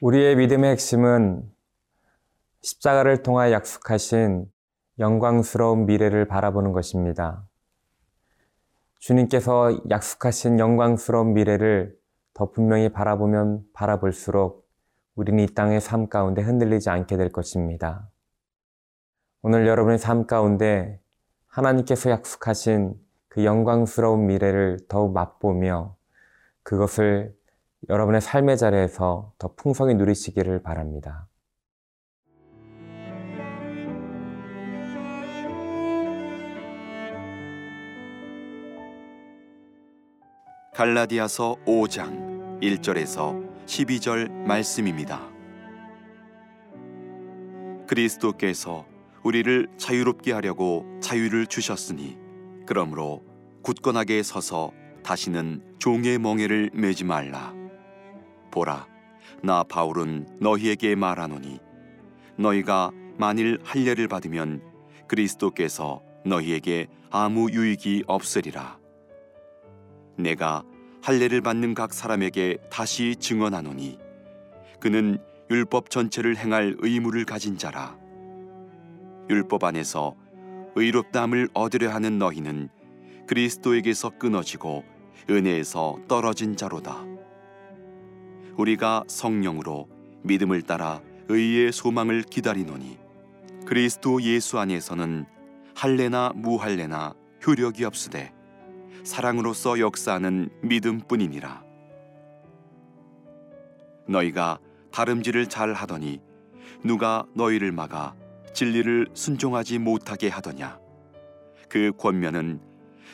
우리의 믿음의 핵심은 십자가를 통하여 약속하신 영광스러운 미래를 바라보는 것입니다. 주님께서 약속하신 영광스러운 미래를 더 분명히 바라보면 바라볼수록 우리는 이 땅의 삶 가운데 흔들리지 않게 될 것입니다. 오늘 여러분의 삶 가운데 하나님께서 약속하신 그 영광스러운 미래를 더욱 맛보며 그것을 여러분의 삶의 자리에서 더 풍성히 누리시기를 바랍니다. 갈라디아서 5장 1절에서 12절 말씀입니다. 그리스도께서 우리를 자유롭게 하려고 자유를 주셨으니 그러므로 굳건하게 서서 다시는 종의 멍에를 매지 말라. 보라, 나 바울은 너희에게 말하노니 너희가 만일 할례를 받으면 그리스도께서 너희에게 아무 유익이 없으리라. 내가 할례를 받는 각 사람에게 다시 증언하노니 그는 율법 전체를 행할 의무를 가진 자라. 율법 안에서 의롭다함을 얻으려 하는 너희는 그리스도에게서 끊어지고 은혜에서 떨어진 자로다. 우리가 성령으로 믿음을 따라 의의 소망을 기다리노니 그리스도 예수 안에서는 할례나 무할례나 효력이 없으되 사랑으로서 역사하는 믿음뿐이니라. 너희가 다름질을 잘 하더니 누가 너희를 막아 진리를 순종하지 못하게 하더냐? 그 권면은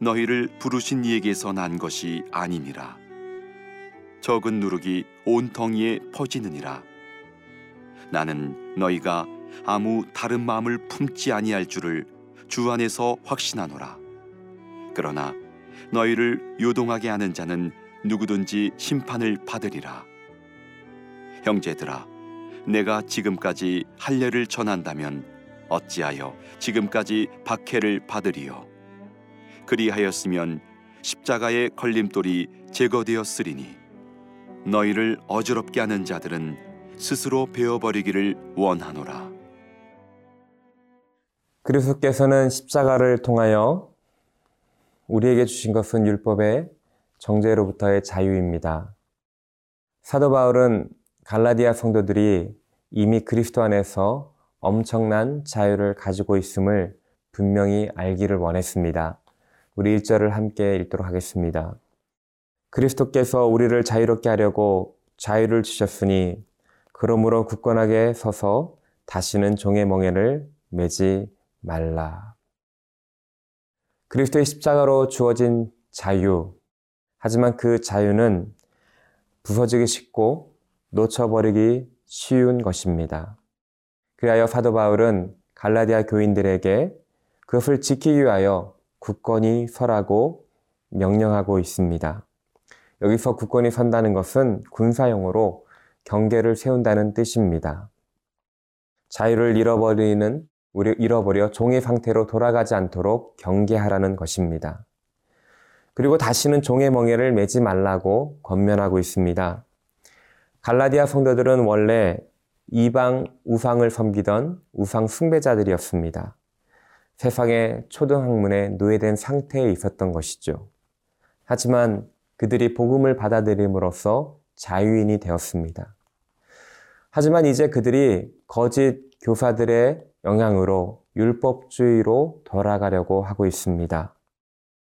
너희를 부르신 이에게서 난 것이 아니니라. 적은 누룩이 온 덩이에 퍼지느니라. 나는 너희가 아무 다른 마음을 품지 아니할 줄을 주 안에서 확신하노라. 그러나 너희를 요동하게 하는 자는 누구든지 심판을 받으리라. 형제들아, 내가 지금까지 할례를 전한다면 어찌하여 지금까지 박해를 받으리요? 그리하였으면 십자가의 걸림돌이 제거되었으리니 너희를 어지럽게 하는 자들은 스스로 베어버리기를 원하노라. 그리스도께서는 십자가를 통하여 우리에게 주신 것은 율법의 정죄로부터의 자유입니다. 사도 바울은 갈라디아 성도들이 이미 그리스도 안에서 엄청난 자유를 가지고 있음을 분명히 알기를 원했습니다. 우리 1절을 함께 읽도록 하겠습니다. 그리스도께서 우리를 자유롭게 하려고 자유를 주셨으니 그러므로 굳건하게 서서 다시는 종의 멍에를 매지 말라. 그리스도의 십자가로 주어진 자유. 하지만 그 자유는 부서지기 쉽고 놓쳐버리기 쉬운 것입니다. 그리하여 사도 바울은 갈라디아 교인들에게 그것을 지키기 위하여 굳건히 서라고 명령하고 있습니다. 여기서 굳건히 선다는 것은 군사용어로 경계를 세운다는 뜻입니다. 자유를 잃어버리는 잃어버려 종의 상태로 돌아가지 않도록 경계하라는 것입니다. 그리고 다시는 종의 멍에를 매지 말라고 권면하고 있습니다. 갈라디아 성도들은 원래 이방 우상을 섬기던 우상 숭배자들이었습니다. 세상의 초등학문에 노예된 상태에 있었던 것이죠. 하지만 그들이 복음을 받아들임으로써 자유인이 되었습니다. 하지만 이제 그들이 거짓 교사들의 영향으로 율법주의로 돌아가려고 하고 있습니다.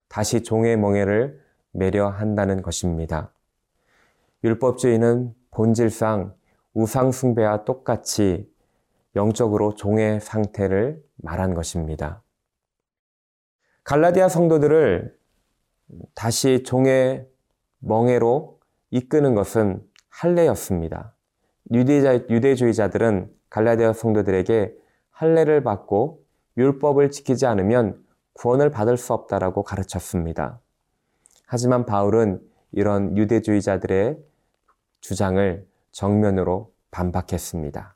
다시 종의 멍에를 매려 한다는 것입니다. 율법주의는 본질상 우상숭배와 똑같이 영적으로 종의 상태를 말한 것입니다. 갈라디아 성도들을 다시 종의 멍에로 이끄는 것은 할례였습니다. 유대주의자들은 갈라디아 성도들에게 할례를 받고 율법을 지키지 않으면 구원을 받을 수 없다라고 가르쳤습니다. 하지만 바울은 이런 유대주의자들의 주장을 정면으로 반박했습니다.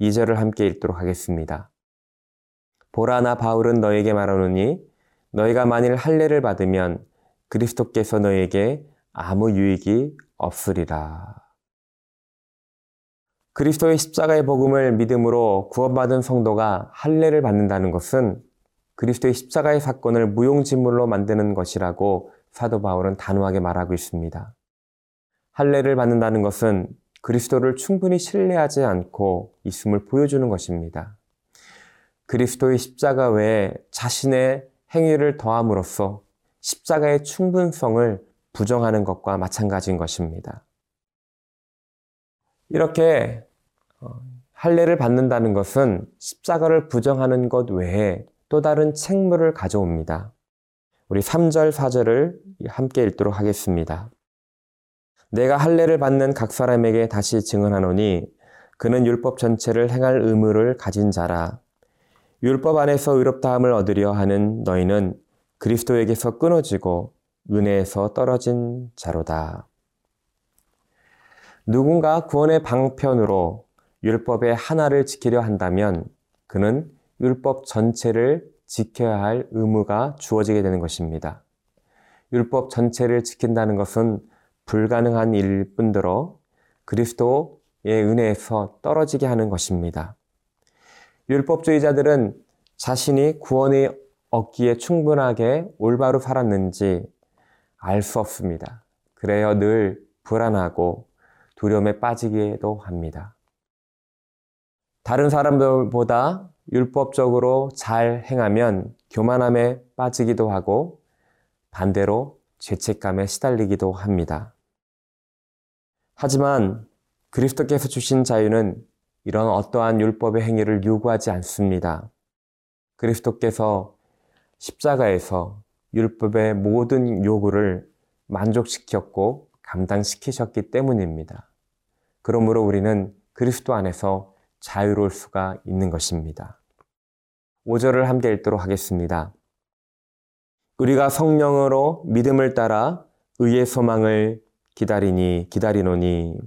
2절을 함께 읽도록 하겠습니다. 보라나 바울은 너에게 말하노니 너희가 만일 할례를 받으면 그리스도께서 너에게 아무 유익이 없으리라. 그리스도의 십자가의 복음을 믿음으로 구원받은 성도가 할례를 받는다는 것은 그리스도의 십자가의 사건을 무용지물로 만드는 것이라고 사도 바울은 단호하게 말하고 있습니다. 할례를 받는다는 것은 그리스도를 충분히 신뢰하지 않고 있음을 보여주는 것입니다. 그리스도의 십자가 외에 자신의 행위를 더함으로써 십자가의 충분성을 부정하는 것과 마찬가지인 것입니다. 이렇게 어, 할례를 받는다는 것은 십자가를 부정하는 것 외에 또 다른 책무를 가져옵니다. 우리 3절, 4절을 함께 읽도록 하겠습니다. 내가 할례를 받는 각 사람에게 다시 증언하노니 그는 율법 전체를 행할 의무를 가진 자라. 율법 안에서 의롭다함을 얻으려 하는 너희는 그리스도에게서 끊어지고 은혜에서 떨어진 자로다. 누군가 구원의 방편으로 율법의 하나를 지키려 한다면 그는 율법 전체를 지켜야 할 의무가 주어지게 되는 것입니다. 율법 전체를 지킨다는 것은 불가능한 일일 뿐더러 그리스도의 은혜에서 떨어지게 하는 것입니다. 율법주의자들은 자신이 구원을 얻기에 충분하게 올바로 살았는지 알 수 없습니다. 그래야 늘 불안하고 두려움에 빠지기도 합니다. 다른 사람들보다 율법적으로 잘 행하면 교만함에 빠지기도 하고 반대로 죄책감에 시달리기도 합니다. 하지만 그리스도께서 주신 자유는 이런 어떠한 율법의 행위를 요구하지 않습니다. 그리스도께서 십자가에서 율법의 모든 요구를 만족시켰고 감당시키셨기 때문입니다. 그러므로 우리는 그리스도 안에서 자유로울 수가 있는 것입니다. 5절을 함께 읽도록 하겠습니다. 우리가 성령으로 믿음을 따라 의의 소망을 기다리니 기다리노니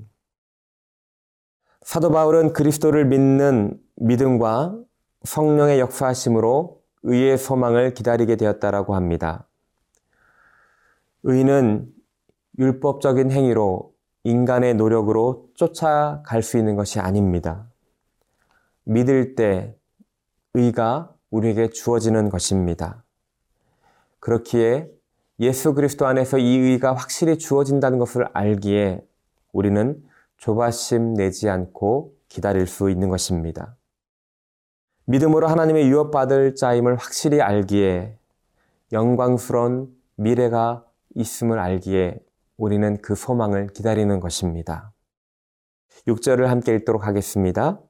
사도 바울은 그리스도를 믿는 믿음과 성령의 역사하심으로 의의 소망을 기다리게 되었다라고 합니다. 의는 율법적인 행위로 인간의 노력으로 쫓아갈 수 있는 것이 아닙니다. 믿을 때 의가 우리에게 주어지는 것입니다. 그렇기에 예수 그리스도 안에서 이 의가 확실히 주어진다는 것을 알기에 우리는 조바심 내지 않고 기다릴 수 있는 것입니다. 믿음으로 하나님의 유업받을 자임을 확실히 알기에 영광스러운 미래가 있음을 알기에 우리는 그 소망을 기다리는 것입니다. 6절을 함께 읽도록 하겠습니다.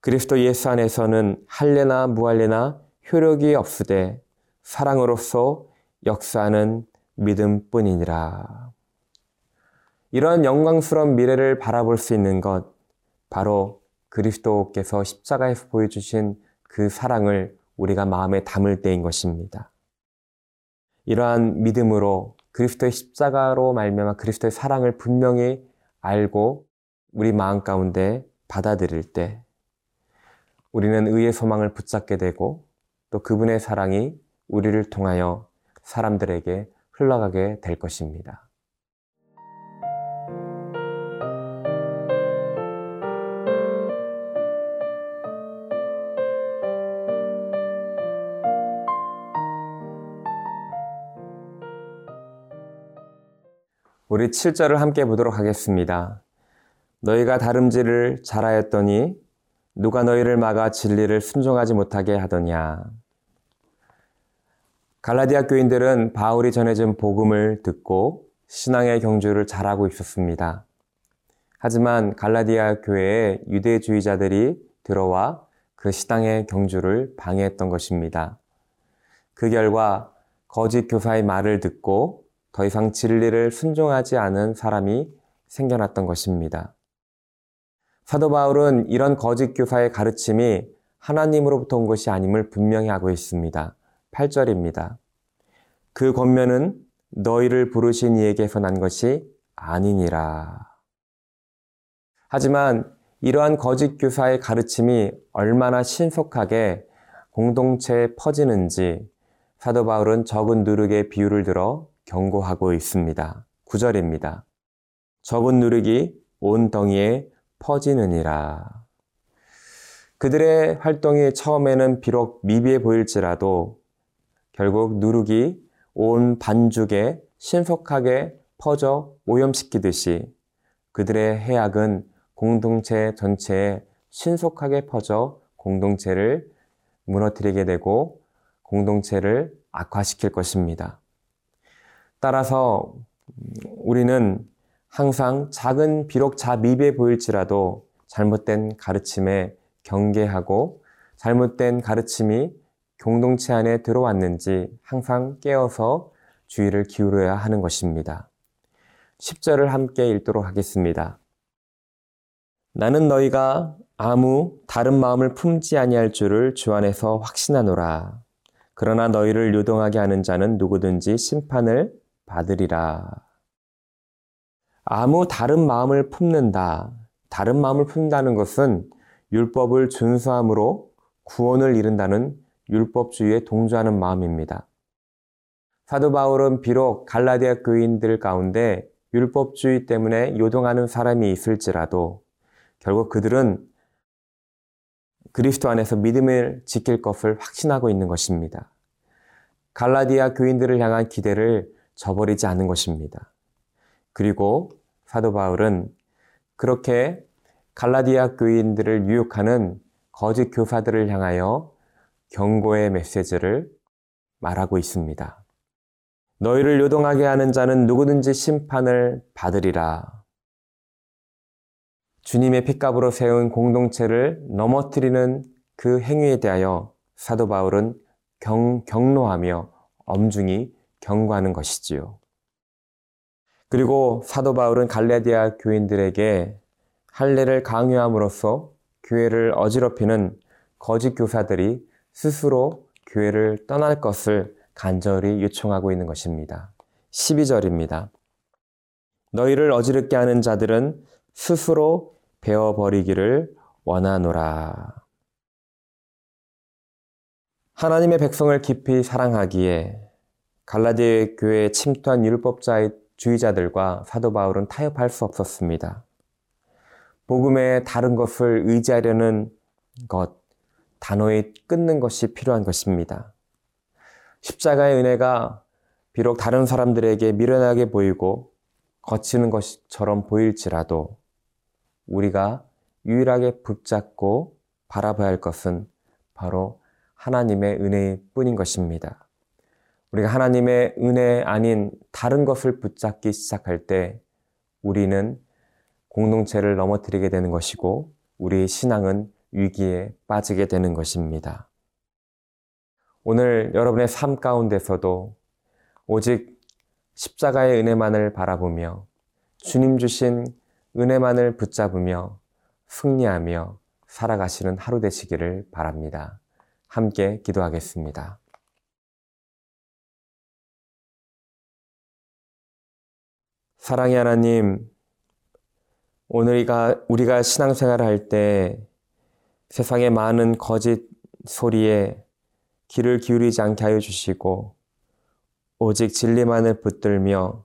그리스도 예수 안에서는 할례나 무할례나 효력이 없으되 사랑으로서 역사하는 믿음뿐이니라. 이러한 영광스러운 미래를 바라볼 수 있는 것 바로 그리스도께서 십자가에서 보여주신 그 사랑을 우리가 마음에 담을 때인 것입니다. 이러한 믿음으로 그리스도의 십자가로 말미암아 그리스도의 사랑을 분명히 알고 우리 마음 가운데 받아들일 때 우리는 의의 소망을 붙잡게 되고 또 그분의 사랑이 우리를 통하여 사람들에게 흘러가게 될 것입니다. 우리 7절을 함께 보도록 하겠습니다. 너희가 다름질을 잘하였더니 누가 너희를 막아 진리를 순종하지 못하게 하더냐. 갈라디아 교인들은 바울이 전해준 복음을 듣고 신앙의 경주를 잘하고 있었습니다. 하지만 갈라디아 교회에 유대주의자들이 들어와 그 신앙의 경주를 방해했던 것입니다. 그 결과 거짓 교사의 말을 듣고 더 이상 진리를 순종하지 않은 사람이 생겨났던 것입니다. 사도 바울은 이런 거짓 교사의 가르침이 하나님으로부터 온 것이 아님을 분명히 하고 있습니다. 8절입니다. 그 권면은 너희를 부르신 이에게서 난 것이 아니니라. 하지만 이러한 거짓 교사의 가르침이 얼마나 신속하게 공동체에 퍼지는지 사도 바울은 적은 누룩의 비유를 들어 경고하고 있습니다. 9절입니다. 적은 누룩이 온 덩이에 퍼지느니라. 그들의 활동이 처음에는 비록 미비해 보일지라도 결국 누룩이 온 반죽에 신속하게 퍼져 오염시키듯이 그들의 해악은 공동체 전체에 신속하게 퍼져 공동체를 무너뜨리게 되고 공동체를 악화시킬 것입니다. 따라서 우리는 항상 작은 비록 자미비해 보일지라도 잘못된 가르침에 경계하고 잘못된 가르침이 공동체 안에 들어왔는지 항상 깨어서 주의를 기울여야 하는 것입니다. 10절을 함께 읽도록 하겠습니다. 나는 너희가 아무 다른 마음을 품지 아니할 줄을 주 안에서 확신하노라. 그러나 너희를 요동하게 하는 자는 누구든지 심판을 받으리라. 아무 다른 마음을 품는다. 다른 마음을 품다는 것은 율법을 준수함으로 구원을 이룬다는 율법주의에 동조하는 마음입니다. 사도 바울은 비록 갈라디아 교인들 가운데 율법주의 때문에 요동하는 사람이 있을지라도 결국 그들은 그리스도 안에서 믿음을 지킬 것을 확신하고 있는 것입니다. 갈라디아 교인들을 향한 기대를 저버리지 않는 것입니다. 그리고 사도 바울은 그렇게 갈라디아 교인들을 유혹하는 거짓 교사들을 향하여 경고의 메시지를 말하고 있습니다. 너희를 요동하게 하는 자는 누구든지 심판을 받으리라. 주님의 핏값으로 세운 공동체를 넘어뜨리는 그 행위에 대하여 사도 바울은 경, 경로하며 엄중히 경고하는 것이지요. 그리고 사도 바울은 갈라디아 교인들에게 할례를 강요함으로써 교회를 어지럽히는 거짓 교사들이 스스로 교회를 떠날 것을 간절히 요청하고 있는 것입니다. 12절입니다. 너희를 어지럽게 하는 자들은 스스로 베어버리기를 원하노라. 하나님의 백성을 깊이 사랑하기에 갈라디아 교회에 침투한 율법자의 주의자들과 사도 바울은 타협할 수 없었습니다. 복음의 다른 것을 의지하려는 것, 단호히 끊는 것이 필요한 것입니다. 십자가의 은혜가 비록 다른 사람들에게 미련하게 보이고 거치는 것처럼 보일지라도 우리가 유일하게 붙잡고 바라봐야 할 것은 바로 하나님의 은혜일 뿐인 것입니다. 우리가 하나님의 은혜 아닌 다른 것을 붙잡기 시작할 때 우리는 공동체를 넘어뜨리게 되는 것이고 우리의 신앙은 위기에 빠지게 되는 것입니다. 오늘 여러분의 삶 가운데서도 오직 십자가의 은혜만을 바라보며 주님 주신 은혜만을 붙잡으며 승리하며 살아가시는 하루 되시기를 바랍니다. 함께 기도하겠습니다. 사랑의 하나님, 오늘 우리가 신앙생활을 할 때 세상의 많은 거짓 소리에 귀를 기울이지 않게 하여 주시고 오직 진리만을 붙들며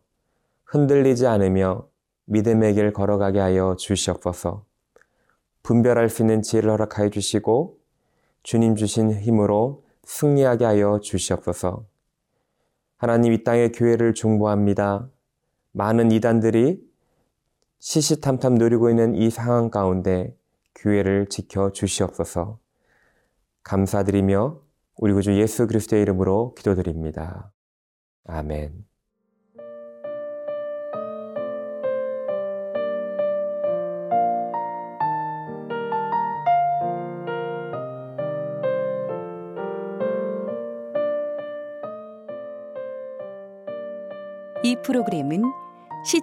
흔들리지 않으며 믿음의 길 걸어가게 하여 주시옵소서. 분별할 수 있는 지혜를 허락하여 주시고 주님 주신 힘으로 승리하게 하여 주시옵소서. 하나님 이 땅의 교회를 중보합니다. 많은 이단들이 시시탐탐 누리고 있는 이 상황 가운데 교회를 지켜 주시옵소서. 감사드리며 우리 구주 예수 그리스도의 이름으로 기도드립니다. 아멘.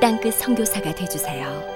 땅끝 선교사가 되주세요.